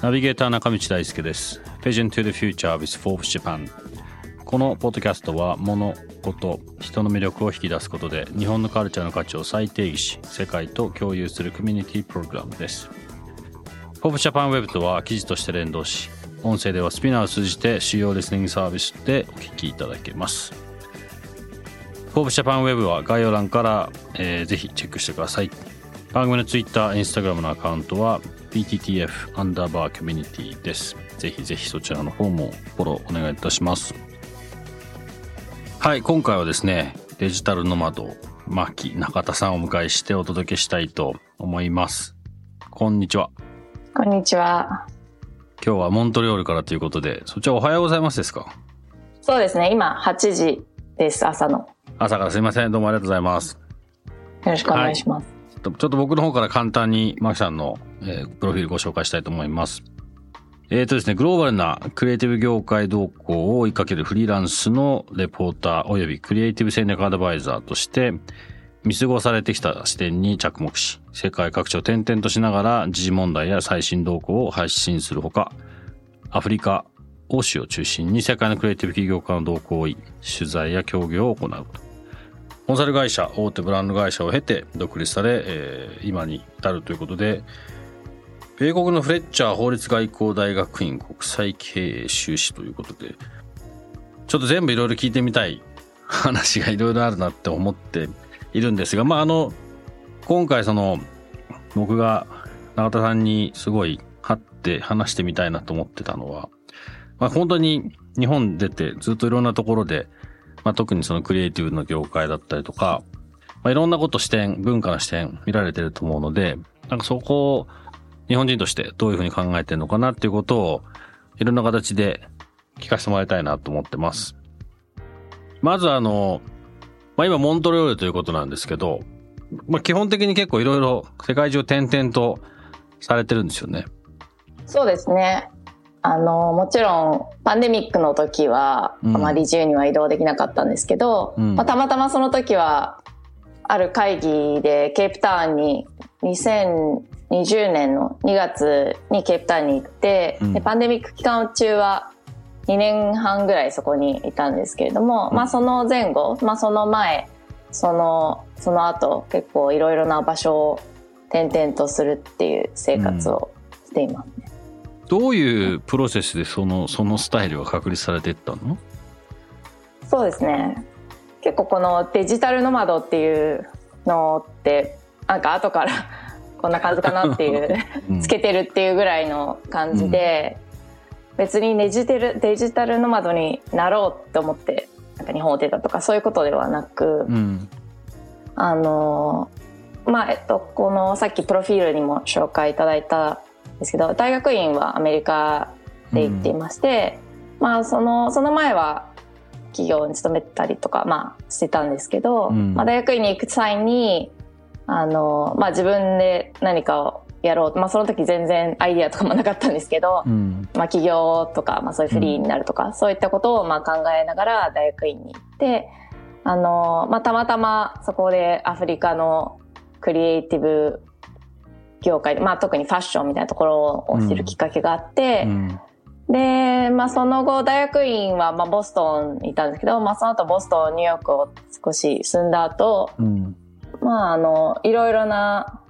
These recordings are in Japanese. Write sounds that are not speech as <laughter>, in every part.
ナビゲーター中道大輔です。Vision to the Future with Forbes Japan このポッドキャストは物事人の魅力を引き出すことで日本のカルチャーの価値を再定義し世界と共有するコミュニティプログラムです。Forbes Japan Web とは記事として連動し音声では Spinear を通じて主要リスニングサービスでお聞きいただけます。 Forbes Japan Web は概要欄から、えー、ぜひチェックしてください。番組の Twitter、Instagram のアカウントは PTTF アンダーバーコミュニティです。ぜひぜひそちらの方もフォローお願いいたします。はい、今回はですね、デジタルノマド、牧中田さんをお迎えしてお届けしたいと思います。こんにちは。こんにちは。今日はモントリオールからということで、そちらおはようございますですか？そうですね、今8時です、朝の。朝からすいません、どうもありがとうございます。よろしくお願いします。はいちょっと僕の方から簡単にマキさんの、えー、プロフィールご紹介したいと思います。えっ、ー、とですね、グローバルなクリエイティブ業界動向を追いかけるフリーランスのレポーター及びクリエイティブ戦略アドバイザーとして、見過ごされてきた視点に着目し、世界各地を転々としながら時事問題や最新動向を発信するほか、アフリカ、欧州を中心に世界のクリエイティブ企業家の動向を追い取材や協業を行うと。コンサル会社、大手ブランド会社を経て独立され、えー、今に至るということで、米国のフレッチャー法律外交大学院国際経営修士ということで、ちょっと全部いろいろ聞いてみたい話がいろいろあるなって思っているんですが、まあ、あの、今回その、僕が永田さんにすごい会って話してみたいなと思ってたのは、まあ、本当に日本出てずっといろんなところでまあ、特にそのクリエイティブの業界だったりとか、まあ、いろんなこと視点、文化の視点見られてると思うので、なんかそこを日本人としてどういうふうに考えてるのかなっていうことをいろんな形で聞かせてもらいたいなと思ってます。まずあの、まあ、今モントリオールということなんですけど、まあ、基本的に結構いろいろ世界中転々とされてるんですよね。そうですね。あのもちろんパンデミックの時はあまり自由には移動できなかったんですけど、うん、まあ、たまたまその時はある会議でケープタウンに2020年の2月にケープタウンに行って、うん、でパンデミック期間中は2年半ぐらいそこにいたんですけれども、うん、まあその前後、まあその前、その、その後結構いろいろな場所を転々とするっていう生活をしていますね。どういうプロセスでそのそのスタイルが確立されていったの？そうですね。結構このデジタルノマドっていうのってなんか後から <laughs> こんな感じかなっていう <laughs> つけてるっていうぐらいの感じで、うん、別にデジタルデジタルノマドになろうって思ってなんか日本を出たとかそういうことではなく、うん、あのまあえっとこのさっきプロフィールにも紹介いただいたですけど大学院はアメリカで行っていまして、うん、まあそのその前は企業に勤めたりとか、まあ、してたんですけど、うん、まあ、大学院に行く際にあの、まあ、自分で何かをやろうまあ、その時全然アイディアとかもなかったんですけど、うん、まあ、起業とか、まあ、そういうフリーになるとか、そういったことをまあ考えながら大学院に行ってあの、まあ、たまたまそこでアフリカのクリエイティブ業界で、まあ、特にファッションみたいなところを知るきっかけがあって、うん、で、まあ、その後大学院は、まあ、ボストンにいたんですけど、まあ、その後ボストンニューヨークを少し住んだ後、うん、まああのいろいろな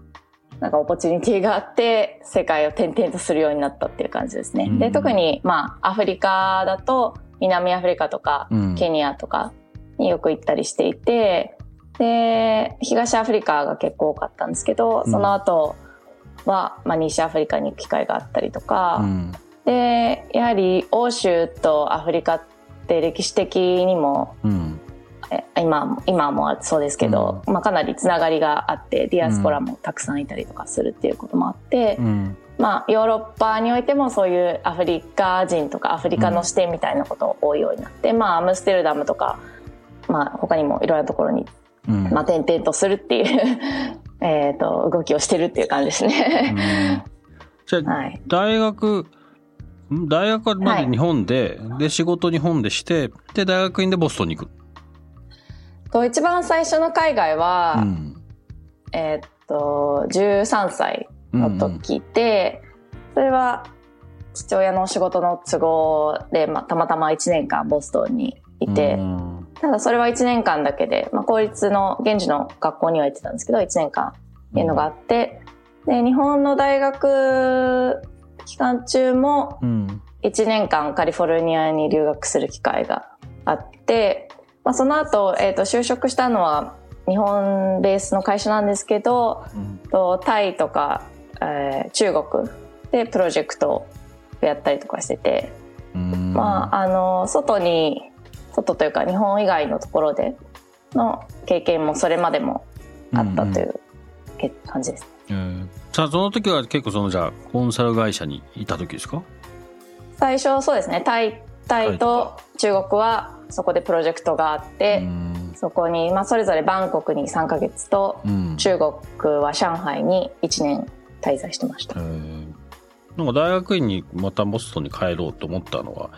なんかオポチュニティがあって世界を転々とするようになったっていう感じですね。うん、で特にまあアフリカだと南アフリカとかケニアとかによく行ったりしていて、で東アフリカが結構多かったんですけどその後、は、まあ、西アフリカに行く機会があったりとか、うん、でやはり欧州とアフリカって歴史的にも、うん、え今今もそうですけど、まあ、かなりつながりがあってディアスポラもたくさんいたりとかするっていうこともあって、うん。まあ、ヨーロッパにおいてもそういうアフリカ人とかアフリカの視点みたいなことを多いようになって、まあ、アムステルダムとか、まあ、他にもいろんなところに、うん。まあ、転々とするっていうえーと動きをしてるっていう感じですね。じゃあ、<laughs> はい、大学、ん大学はまずはい。日本で、で、仕事日本でして、で、大学院でボストンに行く。と一番最初の海外は、うん。えーっと13歳の時で、それは父親の仕事の都合で、まあ、たまたま1年間ボストンにいて、うんただそれは1年間だけで、まあ、公立の現地の学校には行ってたんですけど1年間っていうのがあって、で日本の大学期間中もうん。1年間カリフォルニアに留学する機会があって、まあ、その後、えー、と就職したのは日本ベースの会社なんですけどうん。とタイとか、えー中国でプロジェクトをやったりとかしてて、うん。まあ、あの外に外というか日本以外のところでの経験もそれまでもあったというけ感じです。えーさあ、その時は結構その、じゃあ、コンサル会社にいた時ですか？最初そうですね。タイタイと中国はそこでプロジェクトがあって、うん。そこに、まあ、それぞれバンコクに3ヶ月とうん。中国は上海に1年滞在してました。え。ーなんか大学院にまたボストンに帰ろうと思ったのは、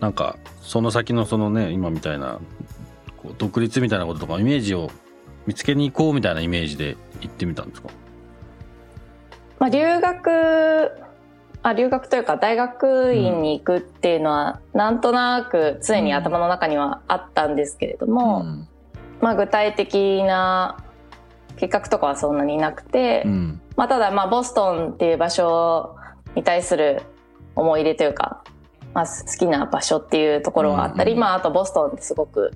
なんか、その先のそのね、今みたいな、こう独立みたいなこととか、イメージを見つけに行こうみたいなイメージで行ってみたんですか？まあ、留学あ留学というか大学院に行くっていうのは、なんとなく常に頭の中にはあったんですけれども、ん。まあ、具体的な計画とかはそんなになくて、うん。まあ、ただまあボストンっていう場所に対する思い入れというか、まあ、好きな場所っていうところはあったり、うんうんまあ、あとボストンってすごく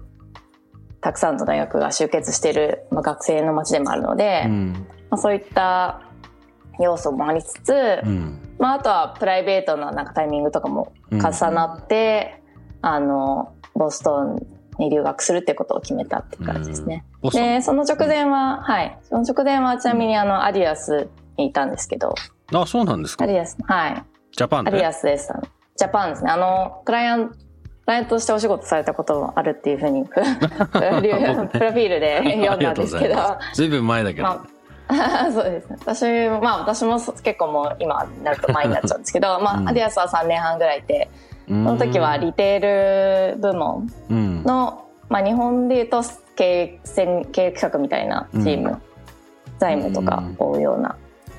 たくさんの大学が集結している、まあ、学生の街でもあるので、うん。まあ、そういった要素もありつつ、うん。まあ、あとはプライベートななんかタイミングとかも重なって、あのボストンに留学するっていうことを決めたっていう感じですね。でその直前は、はい。その直前はちなみにあのアディダスにいたんですけど。あ、そうなんですか。アディダスはい。ジャパンで？アディダスですあのジャパンですねあのクライアントクライアントとしてお仕事されたこともあるっていうふうに <laughs> <laughs> プロフィールで読んだんですけどずいぶん前だけど。まあ、<laughs> そうですね。私、まあ私もそ結構もう今になると前になっちゃうんですけど、まあ、うんアディダスは3年半ぐらいいて、そその時はリテール部門うん。の、まあ日本でいうと経営戦経営企画みたいなチーム、うん財務とかを追うような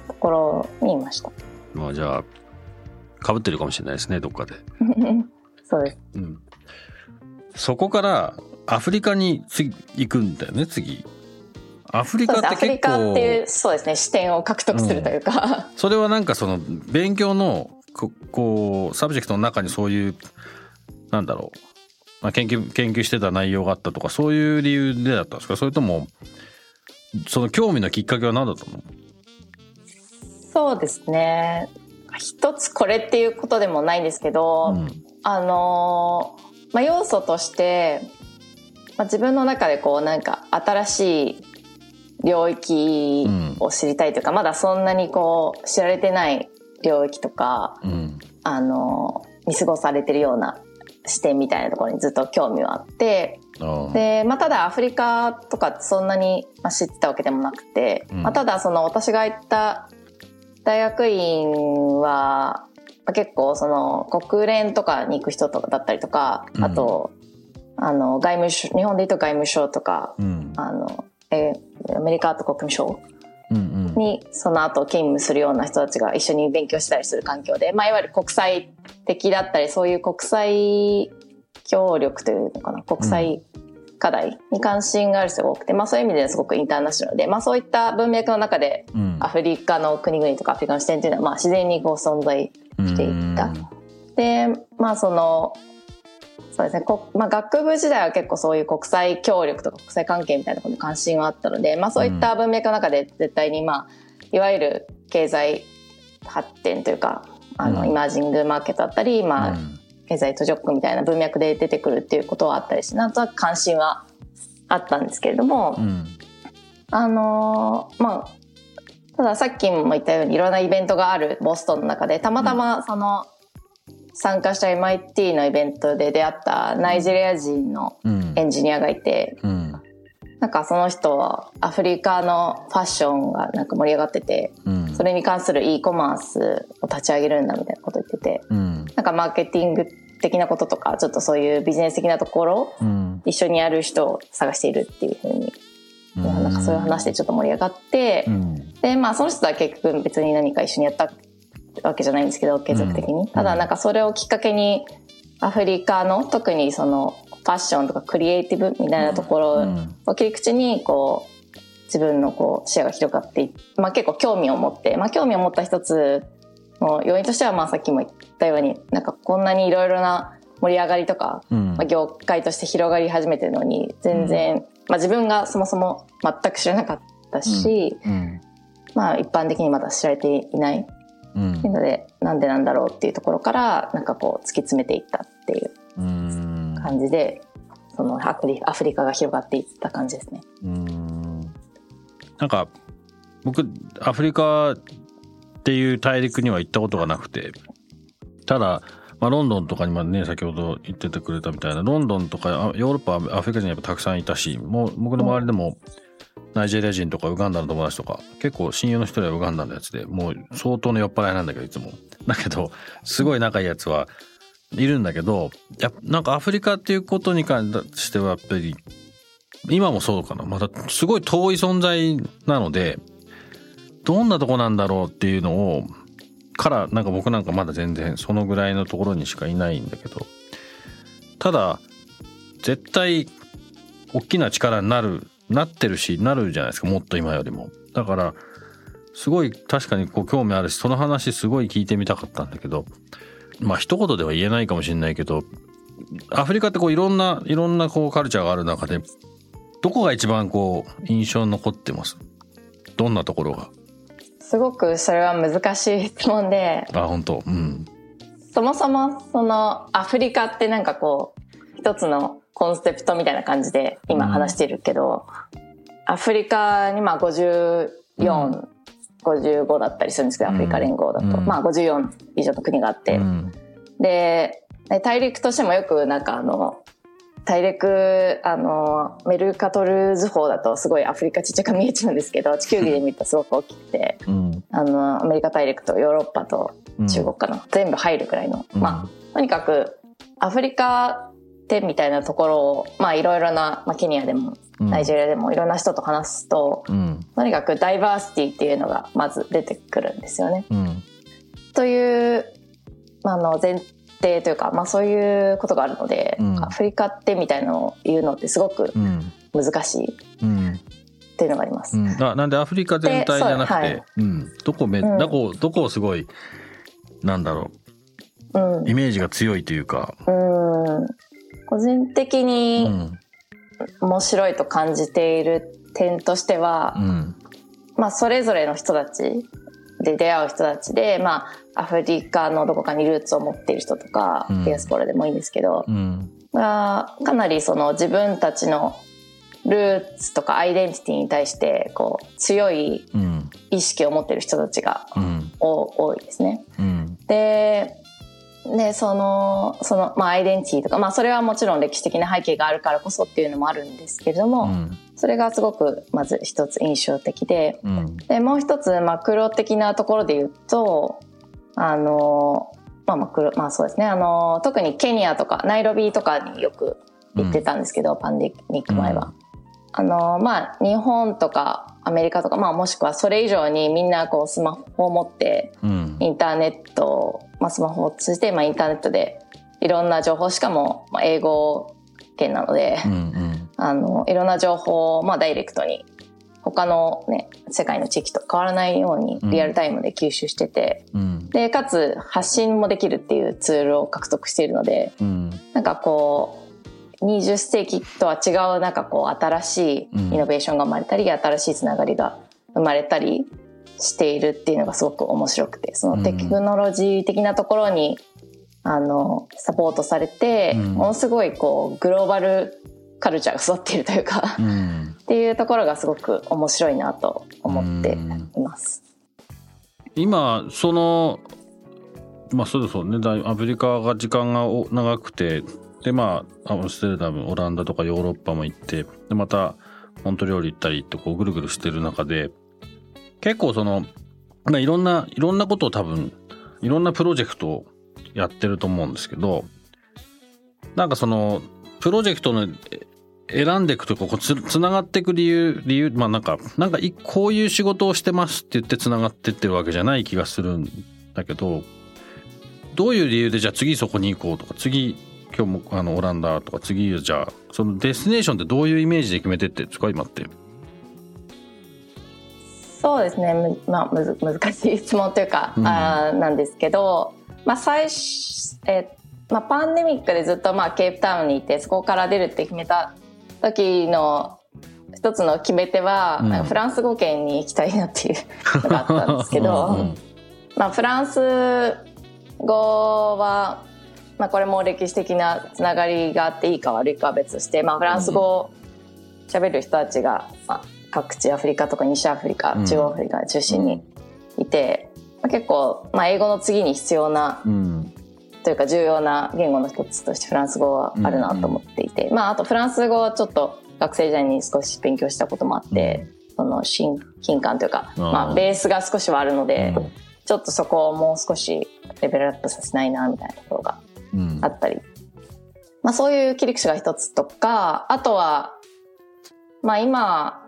ところにいました。まあじゃあ、被ってるかもしれないですね、どっかで。<laughs> そうです。うん。そこからアフリカに次行くんだよね、次。アフリ。カって結アフリカっていう、構、そうですね、視点を獲得するというか、それはなんかその勉強のここう subject の中にそういうなんだろう、まあ、研究研究してた内容があったとかそういう理由でだったんですか？それともその興味のきっかけは何だったのそうですね。一つこれっていうことでもないんですけど、うん。あのーまあ、要素として、まあ、自分の中でこうなんか新しい領域を知りたいというか、まだそんなにこう知られてない領域とか、うん。あのー見過ごされてるような視点みたいなところにずっと興味はあってで、まあ、ただアフリカとかそんなにまあ知ってたわけでもなくて、うん。まあ、ただその私が行った大学院は、まあ結構その国連とかに行く人とかだったりとかうん。あと、あの外務省日本で言うと外務省とかうん。あのえアメリカと国務省うんうん。にその後勤務するような人たちが一緒に勉強したりする環境で、まあ、いわゆる国際的だったりそういう国際協力というのかな国際課題に関心がある人が多くて、まあ、そういう意味ですごくインターナショナルで、まあ、そういった文脈の中でうん。アフリカの国々とかアフリカの視点というのはまあ自然にこう存在していった。でまあそのそうですねこ、まあ、学部時代は結構そういう国際協力とか国際関係みたいなことに関心があったので、まあ、そういった文脈の中で絶対に、まあ、いわゆる経済発展というかあの、うん。イマージングマーケットだったり、まあうん経済途上国みたいな文脈で出てくるっていうことはあったりしてなんとなく関心はあったんですけれども、うん。あのーまあたださっきも言ったようにいろんなイベントがあるボストンの中でたまたまその参加した MIT のイベントで出会ったナイジェリア人のうんエンジニアがいてうん。なんかその人はアフリカのファッションがなんか盛り上がっててうん。それに関する e コマースを立ち上げるんだみたいなこと言っててうん。なんかマーケティング的なこととかちょっとそういうビジネス的なところうん。一緒にやる人を探しているっていうふうになんかそういう話でちょっと盛り上がって、うん。でまあその人は結局別に何か一緒にやったわけじゃないんですけど継続的に、ただなんかそれをきっかけにアフリカの特にそのファッションとかクリエイティブみたいなところうん。を切り口にこう自分のこう視野が広がっていまあ、結構興味を持って、まあ、興味を持った一つの要因としてはまあさっきも言ったようになんかこんなにいろいろな盛り上がりとかうん。まあ、業界として広がり始めてるのに全然、まあ、自分がそもそも全く知らなかったし、うん。まあ、一般的にまだ知られていないうん。のでなんでなんだろうっていうところからなんかこう突き詰めていったっていう。うん。感じで、そのアフリアフリカが広がっていった感じですね。うんなんか僕アフリカっていう大陸には行ったことがなくてただ、まあ、ロンドンとかにまね先ほど言っててくれたみたいなロンドンとかヨーロッパアフリカ人やっぱたくさんいたしもう僕の周りでもナイジェリア人とかウガンダの友達とか結構親友の一人はウガンダのやつでもう相当の酔っ払いなんだけどいつもだけどすごい仲いいやつはいるんだけどやなんかアフリカっていうことに関してはやっぱり今もそうかな。またすごい遠い存在なので、どんなとこなんだろうっていうのを、から、なんか僕なんかまだ全然そのぐらいのところにしかいないんだけど、ただ、絶対、大きな力になる、なってるし、なるじゃないですか、もっと今よりも。だから、すごい確かにこう興味あるし、その話すごい聞いてみたかったんだけど、まあ一言では言えないかもしれないけど、アフリカってこういろんな、いろんなこうカルチャーがある中で、どこが一番こう印象に残ってます？どんなところが？すごくそれは難しい質問で。あ本当。うん。そもそもそのアフリカってなんかこう一つのコンセプトみたいな感じで今話してるけど、アフリカにまあ54、うん55だったりするんですけどアフリカ連合だと、うん。まあ54以上の国があって、うん。で大陸としてもよくなんかあの大陸あのメルカトル図法だとすごいアフリカちっちゃく見えちゃうんですけど <laughs> 地球儀で見るとすごく大きくて。うん。あのアメリカ大陸とヨーロッパとうん中国かな、全部入るくらいの、うん。まあとにかくアフリカってみたいなところをまあいろいろな、まあ、ケニアでもうん。ナイジェリアでもいろんな人と話すと、うん。とにかくダイバーシティっていうのがまず出てくるんですよね。うん。という、まあ、あの前提というか、まあ、そういうことがあるので、うん。アフリカってみたいなのを言うのってすごくうん。難しいっうん。ていうのがあります。うん。あなんでアフリカ全体じゃなくて、どこめ、うん。どこどこをすごいなんだろう。ん。うイメージが強いというか、うん個人的うにん。面白いと感じている点としては、うん。まあ、それぞれの人たちで出会う人たちで、まあ、アフリカのどこかにルーツを持っている人とか、うん。ディアスポラでもいいんですけど、うん。がかなりその自分たちのルーツとかアイデンティティに対してこう強いうん。意識を持っている人たちがうん。お多いですね。うん。ででそのその、まあ、アイデンティティとか、まあ、それはもちろん歴史的な背景があるからこそっていうのもあるんですけれども、うん。それがすごくまず一つ印象的でうん。でもう一つマクロ的なところで言うとあの、まあ、マクロまあそうですね。あの特にケニアとかナイロビとかによく行ってたんですけど、パンデミック前は。あのまあ日本とかアメリカとか、まあ、もしくはそれ以上にみんなこうスマホを持ってうん。インターネット、まあ、スマホを通じて、まあ、インターネットでいろんな情報しかも、まあ、英語圏なので、うんうん。あのいろんな情報を、まあ、ダイレクトに他の、ね、世界の地域と変わらないようにうん。リアルタイムで吸収してて、うん。でかつ発信もできるっていうツールを獲得しているのでうん。なんかこう20世紀とは違うなんかこう新しいイノベーションが生まれたり、新しいつながりが生まれたりしているっていうのがすごく面白くてそのテクノロジー的なところにあのサポートされて、うん。ものすごいこうグローバルカルチャーが育っているというか、うん。っていうところがすごく面白いなと思っています。今そのまあそうですよね。アフリカが時間がお長くてでまあアムステルダムオランダとかヨーロッパも行ってでまたモントリオール行ったりってこうぐるぐるしてる中で結構その、まあ、いろんないろんなことを多分いろんなプロジェクトをやってると思うんですけどなんかそのプロジェクトの選んでいくとこうつつながっていく理由理由まあなんかなんかいこういう仕事をしてますって言ってつながってってるわけじゃない気がするんだけどどういう理由でじゃあ次そこに行こうとか次今日もあのオランダとか次じゃあそのデスティネーションってどういうイメージで決めてってんですか今って。そうですね、むまあ、むず難しい質問というか、うん。あーなんですけど、まあ、最初、えまあ、パンデミックでずっとまあケープタウンにいてそこから出るって決めた時の一つの決め手は、うん。フランス語圏に行きたいなっていうのがあったんですけど、うん。まあ、フランス語は、まあ、これも歴史的なつながりがあっていいか悪いかは別として、まあ、フランス語を喋る人たちが、まあ、各地アフリカとか西アフリカうん。中央アフリカ中心にいて、まあ、結構、まあ、英語の次に必要なうん。というか重要な言語の一つとしてフランス語はあるなと思っていて、まあ、あとフランス語はちょっと学生時代に少し勉強したこともあって、その親近感というか、まあ、ベースが少しはあるので。うん。ちょっとそこをもう少しレベルアップさせないなみたいなところがうんあったり、まあ、そういう切り口が一つとかあとは、まあ、今、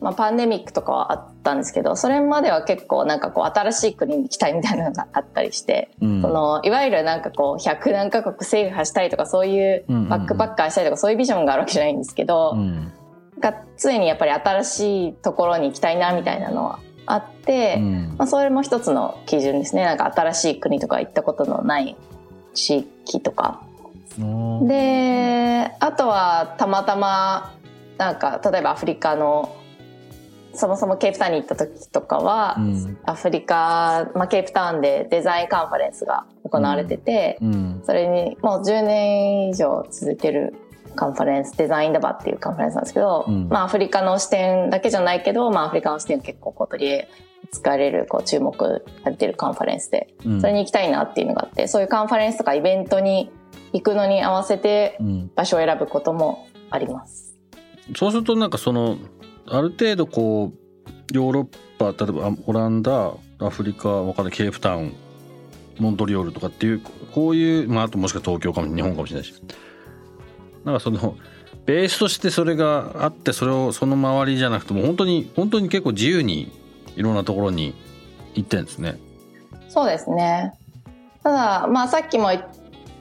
まあ、パンデミックとかはあったんですけどそれまでは結構なんかこう新しい国に行きたいみたいなのがあったりして、うん。そのいわゆるなんかこう100何カ国制覇したいとかそういううんうんうん。バックパッカーしたいとかそういうビジョンがあるわけじゃないんですけど、うん。が常にやっぱり新しいところに行きたいなみたいなのはあって。うん。まあ、それも一つの基準ですね。なんか新しい国とか行ったことのない地域とか。であとはたまたまなんか例えばアフリカのそもそもケープタウンに行った時とかは、うん。アフリカ、まあ、ケープタウンでデザインカンファレンスが行われてて、うん。それにもう10年以上続いてるカンファレンスデザインダバっていうカンファレンスなんですけど、うん。まあアフリカの視点だけじゃないけど、まあアフリカの視点を結構こう取り扱われるこう注目されてるカンファレンスで、うん。それに行きたいなっていうのがあって、そういうカンファレンスとかイベントに行くのに合わせてうん。場所を選ぶこともあります。そうするとなんかそのある程度こうヨーロッパ例えばあオランダアフリカわかんないケープタウンモントリオールとかっていうこういうまああともしくは東京かも日本かもしれないし。なんかそのベースとしてそれがあってそれをその周りじゃなくても本当に本当に結構自由にいろんなところに行ってんですね。そうですね。ただ、まあさっきも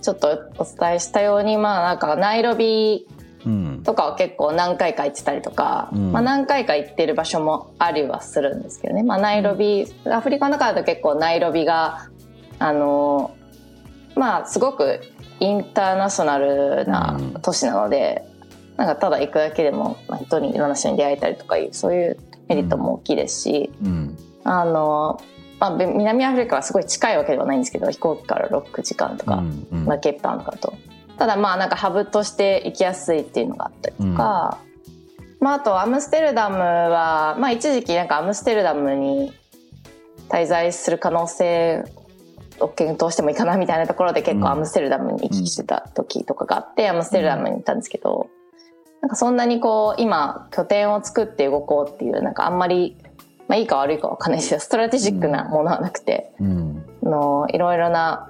ちょっとお伝えしたように、まあなんかナイロビうんとかは結構何回か行ってたりとか、うんまあ、何回か行ってる場所もありはするんですけどね、まあ、ナイロビ、アフリカの中だと結構ナイロビがあのまあすごくインターナショナルな都市なので、なんかただ行くだけでも、まあ、人にいろんな人に出会えたりとかいうそういうメリットも大きいですし、うんあのまあ、べ南アフリカはすごい近いわけではないんですけど飛行機から6時間とか、うんうん。まあ、ケープタウンとかだと。ただまあなんかハブとして行きやすいっていうのがあったりとか、まああとアムステルダムは、まあ一時期なんかアムステルダムに滞在する可能性を検討してもいいかなみたいなところで結うん構アムステルダムに行き来してた時とかがあって、アムステルダムに行ったんですけど、なんかそんなにこう今拠点を作って動こうっていうなんかあんまり、まあいいか悪いかわかんないですけど、ストラテジックなものはなくて、うん。あのいろいろな、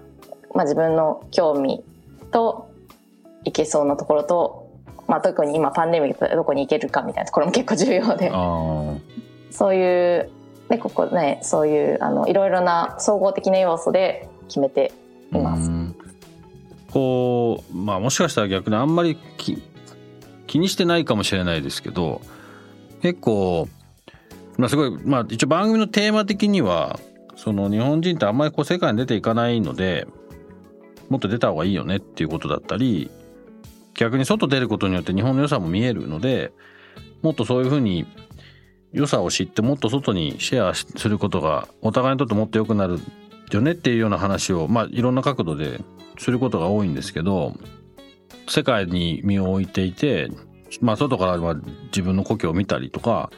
まあ、自分の興味といけそうなところと、まあ、特に今パンデミックでどこに行けるかみたいなところも結構重要で。そういうでここねそういうあのいろいろな総合的な要素で決めています。うん。こうまあもしかしたら逆にあんまり気気にしてないかもしれないですけど結構まあすごいまあ一応番組のテーマ的にはその日本人ってあんまりこう世界に出ていかないのでもっと出た方がいいよねっていうことだったり逆に外出ることによって日本の良さも見えるのでもっとそういうふうに良さを知ってもっと外にシェアすることがお互いにとってもっと良くなるよねっていうような話をまあいろんな角度ですることが多いんですけど世界に身を置いていて、まあ、外からは自分の故郷を見たりとか、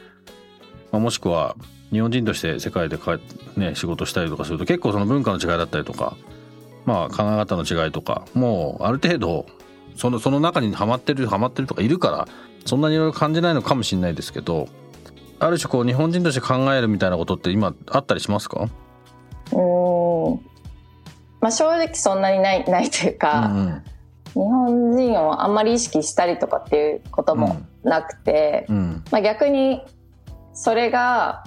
まあ、もしくは日本人として世界でか、ね、仕事したりとかすると結構その文化の違いだったりとか、まあ、考え方の違いとかもうある程度そのその中にはまってるはまってるとかいるからそんなにいろいろ感じないのかもしれないですけどある種こう日本人として考えるみたいなことって今あったりしますか？うんまあ正直そんなにないないというか、うんうん日本人をあんまり意識したりとかっていうこともなくて、うん。まあ、逆にそれが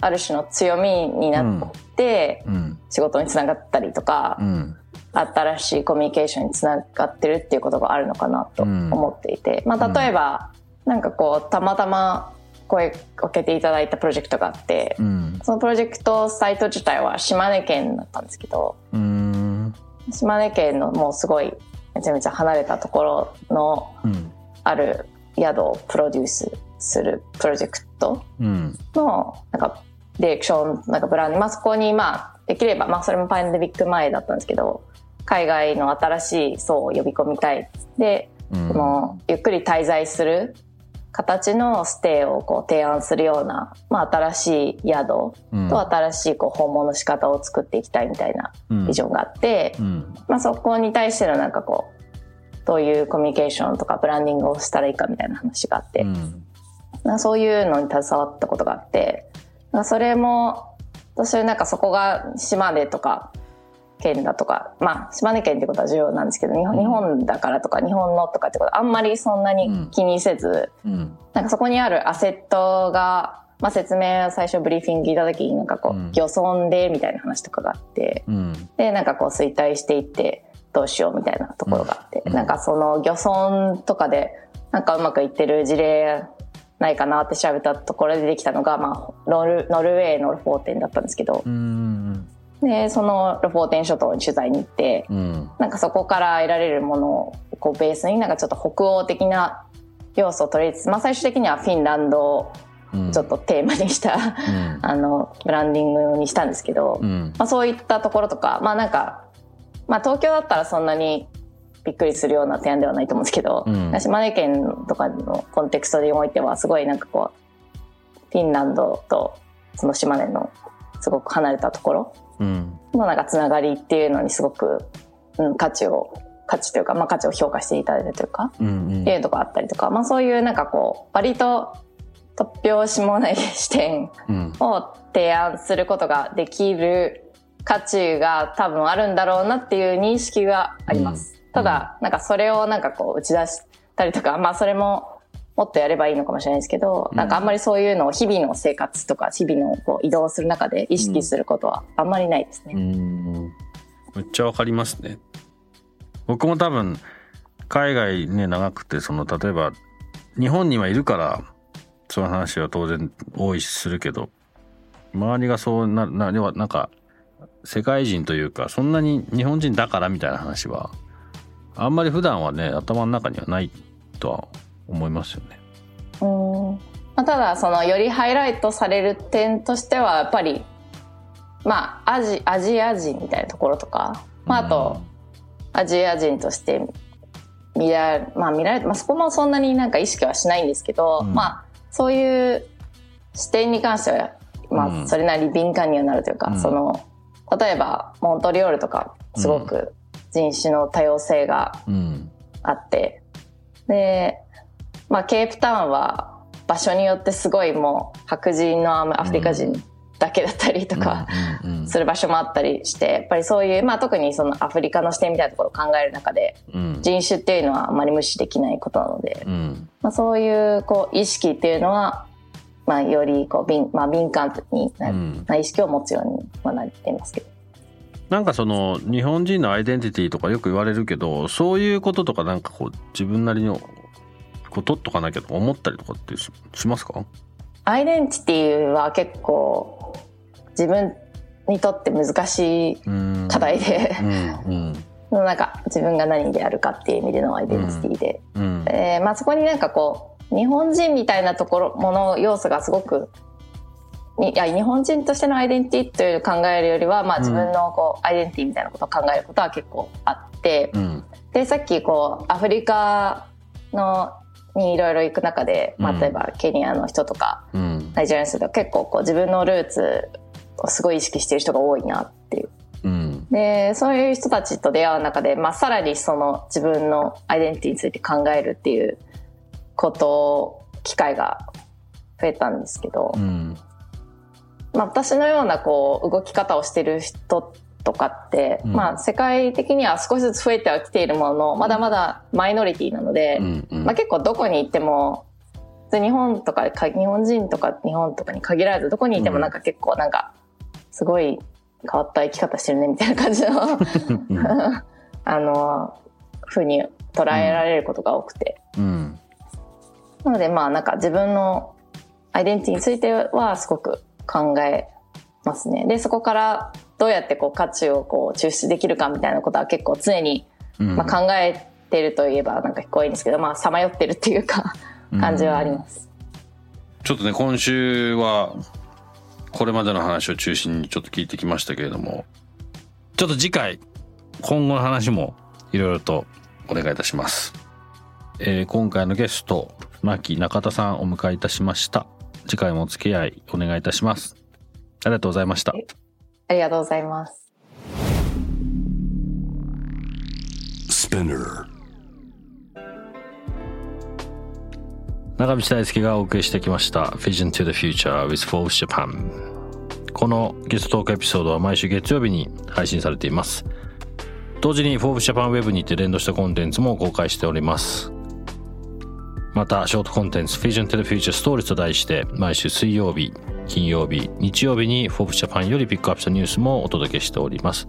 ある種の強みになってうん。仕事につながったりとか、うん。新しいコミュニケーションにつながってるっていうことがあるのかなと思っていて、まあ、例えば、なんかこうたまたま声かけていただいたプロジェクトがあって、うん。そのプロジェクトサイト自体は島根県だったんですけどうん。島根県のもうすごいめちゃめちゃ離れたところのうんある宿をプロデュースするプロジェクトうん。のなんかディレクションなんかブランド、まあ、そこにまあできれば、まあ、それもパンデミック前だったんですけど海外の新しい層を呼び込みたい。で、うん。このゆっくり滞在する形のステイをこう提案するような、まあ、新しい宿うん。と新しいこう訪問の仕方を作っていきたいみたいなうん。ビジョンがあって、うん。まあ、そこに対してのなんかこうどういうコミュニケーションとかブランディングをしたらいいかみたいな話があって、うん。なそういうのに携わったことがあってそれも私はなんかそこが島根とか県だとかまあ島根県ってことは重要なんですけど日本,、だからとか日本のとかってことはあんまりそんなに気にせず、うん。なんかそこにあるアセットが、まあ、説明を最初ブリーフィング聞いた時になんかこう、うん。漁村でみたいな話とかがあってうん。でなんかこう衰退していってどうしようみたいなところがあって、うん。なんかその漁村とかでなんかうまくいってる事例ないかなって調べたところでできたのが、まあ、ノルノルウェーのロフォーテンだったんですけど、うんでそのロフォーテン諸島に取材に行ってうん。なんかそこから得られるものをこうベースになんかちょっと北欧的な要素を取り入れつつ、まあ、最終的にはフィンランドをうん。ちょっとテーマにした、うん。<laughs> あのブランディングにしたんですけど、うん。まあ、そういったところとかまあなんか、まあ、東京だったらそんなにびっくりするような提案ではないと思うんですけど、うん。島根県とかのコンテクストにおいてはすごいなんかこうフィンランドとその島根のすごく離れたところうんのなんかつながりっていうのにすごく、うん、価値を価値というか、まあ、価値を評価していただいたというか、うんっていうとこあったりとか、まあ、そういうなんかこう割と突拍子もない視点うん。を提案することができる価値が多分あるんだろうなっていう認識があります。うん。ただ、なんかそれをなんかこう打ち出したりとか、まあそれももっとやればいいのかもしれないですけど、うんなんかあんまりそういうのを日々の生活とか日々のこう移動する中で意識することはあんまりないですね。うんめっちゃわかりますね。僕も多分海外ね長くてその例えば日本にはいるからその話は当然多いしするけど周りがそうなな要はなんか世界人というかそんなに日本人だからみたいな話はあんまり普段はね頭の中にはないとは思いますよね。うんまあ、ただそのよりハイライトされる点としてはやっぱりまあアジアジア人みたいなところとか、まあ、あと、アジア人として見られまあ見られて、まあ、そこもそんなになんか意識はしないんですけど、うん。まあそういう視点に関しては、まうん。あ、それなりに敏感にはなるというか、うん。その例えばモントリオールとかすごく人種の多様性がうん。あってで、まあ、ケープタウンは場所によってすごいもう白人のアアフリカ人だけだったりとか、する場所もあったりしてやっぱりそういう、まあ、特にそのアフリカの視点みたいなところを考える中でうん。人種っていうのはあまり無視できないことなので、うん。まあ、そういうこう意識っていうのは、まあ、よりこう敏,、まあ、敏感にな,、うん。な意識を持つようにはなっていますけど。なんかその日本人のアイデンティティとかよく言われるけどそういうこととかなんかこう自分なりのこう取っとかなきゃとか思ったりとかってししますか？アイデンティティは結構自分にとって難しいうん。課題で、うんうん。なんか自分が何であるかっていう意味でのアイデンティティで、うん。えーまあ、そこになんかこう日本人みたいなところもの要素がすごくにいや日本人としてのアイデンティティという考えるよりは、まあ、自分のこう、アイデンティティみたいなことを考えることは結構あって。うん。でさっきこうアフリカのにいろいろ行く中で、まあ、例えばケニアの人とか、うん。ナイジェリアの人とか結構こう自分のルーツをすごい意識してる人が多いなっていう。うん。でそういう人たちと出会う中で、まあ、さらにその自分のアイデンティティについて考えるっていうこと機会が増えたんですけど、うん。まあ、私のようなこう動き方をしてる人とかって、うん。まあ、世界的には少しずつ増えてはきているもののまだまだマイノリティなので、うん。うん。まあ、結構どこに行っても普通日本とかか日本人とか日本とかに限らずどこにいてもなんか結構なんかすごい変わった生き方してるねみたいな感じのうん。<laughs> あのふうに捉えられることが多くて、うん。なのでまあなんか自分のアイデンティティについてはすごく考えますね。でそこからどうやってこう価値をこう抽出できるかみたいなことは結構常に、うんまあ、考えてるといえばなんか聞こえんですけどまあさまよってるっていうか感じはあります。ちょっとね、今週は、これまでの話を中心にちょっと聞いてきましたけれども、ちょっと次回、今後の話もいろいろとお願いいたします。えー今回のゲスト、牧中田さんお迎えいたしました。次回もお付き合いお願いいたします。ありがとうございました。ありがとうございます。Spinner. 長渕大輔がお送りしてきました Vision to the Future with Forbes Japan このゲストトークエピソードは毎週月曜日に配信されています同時に Forbes Japan Web にて連動したコンテンツも公開しておりますまたショートコンテンツ Vision to the Future Stories と題して毎週水曜日金曜日日曜日に Forbes Japan よりピックアップしたニュースもお届けしております。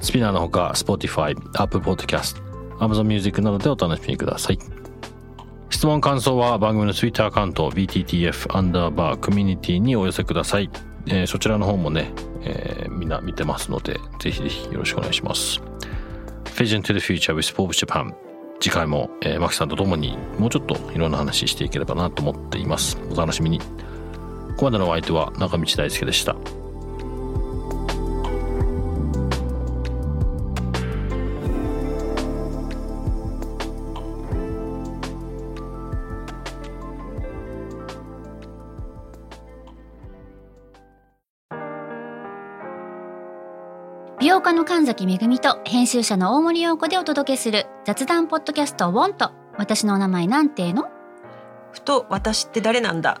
スピナーのほか Spotify、Apple Podcast、Amazon Music などでお楽しみください。質問感想は番組の Twitter アカウント BTTF アンダーバーコミュニティにお寄せください、えーそちらの方もね、えーみんな見てますのでぜひぜひよろしくお願いします。Vision to the Future with Forbes Japan 次回も、えー、マキさんと共にもうちょっといろんな話していければなと思っています。お楽しみに。ここまでのお相手は中道大輔でした。美容家の神崎めぐみと編集者の大森洋子でお届けする雑談ポッドキャスト「ウォンと私のお名前なんての?ふと私って誰なんだ？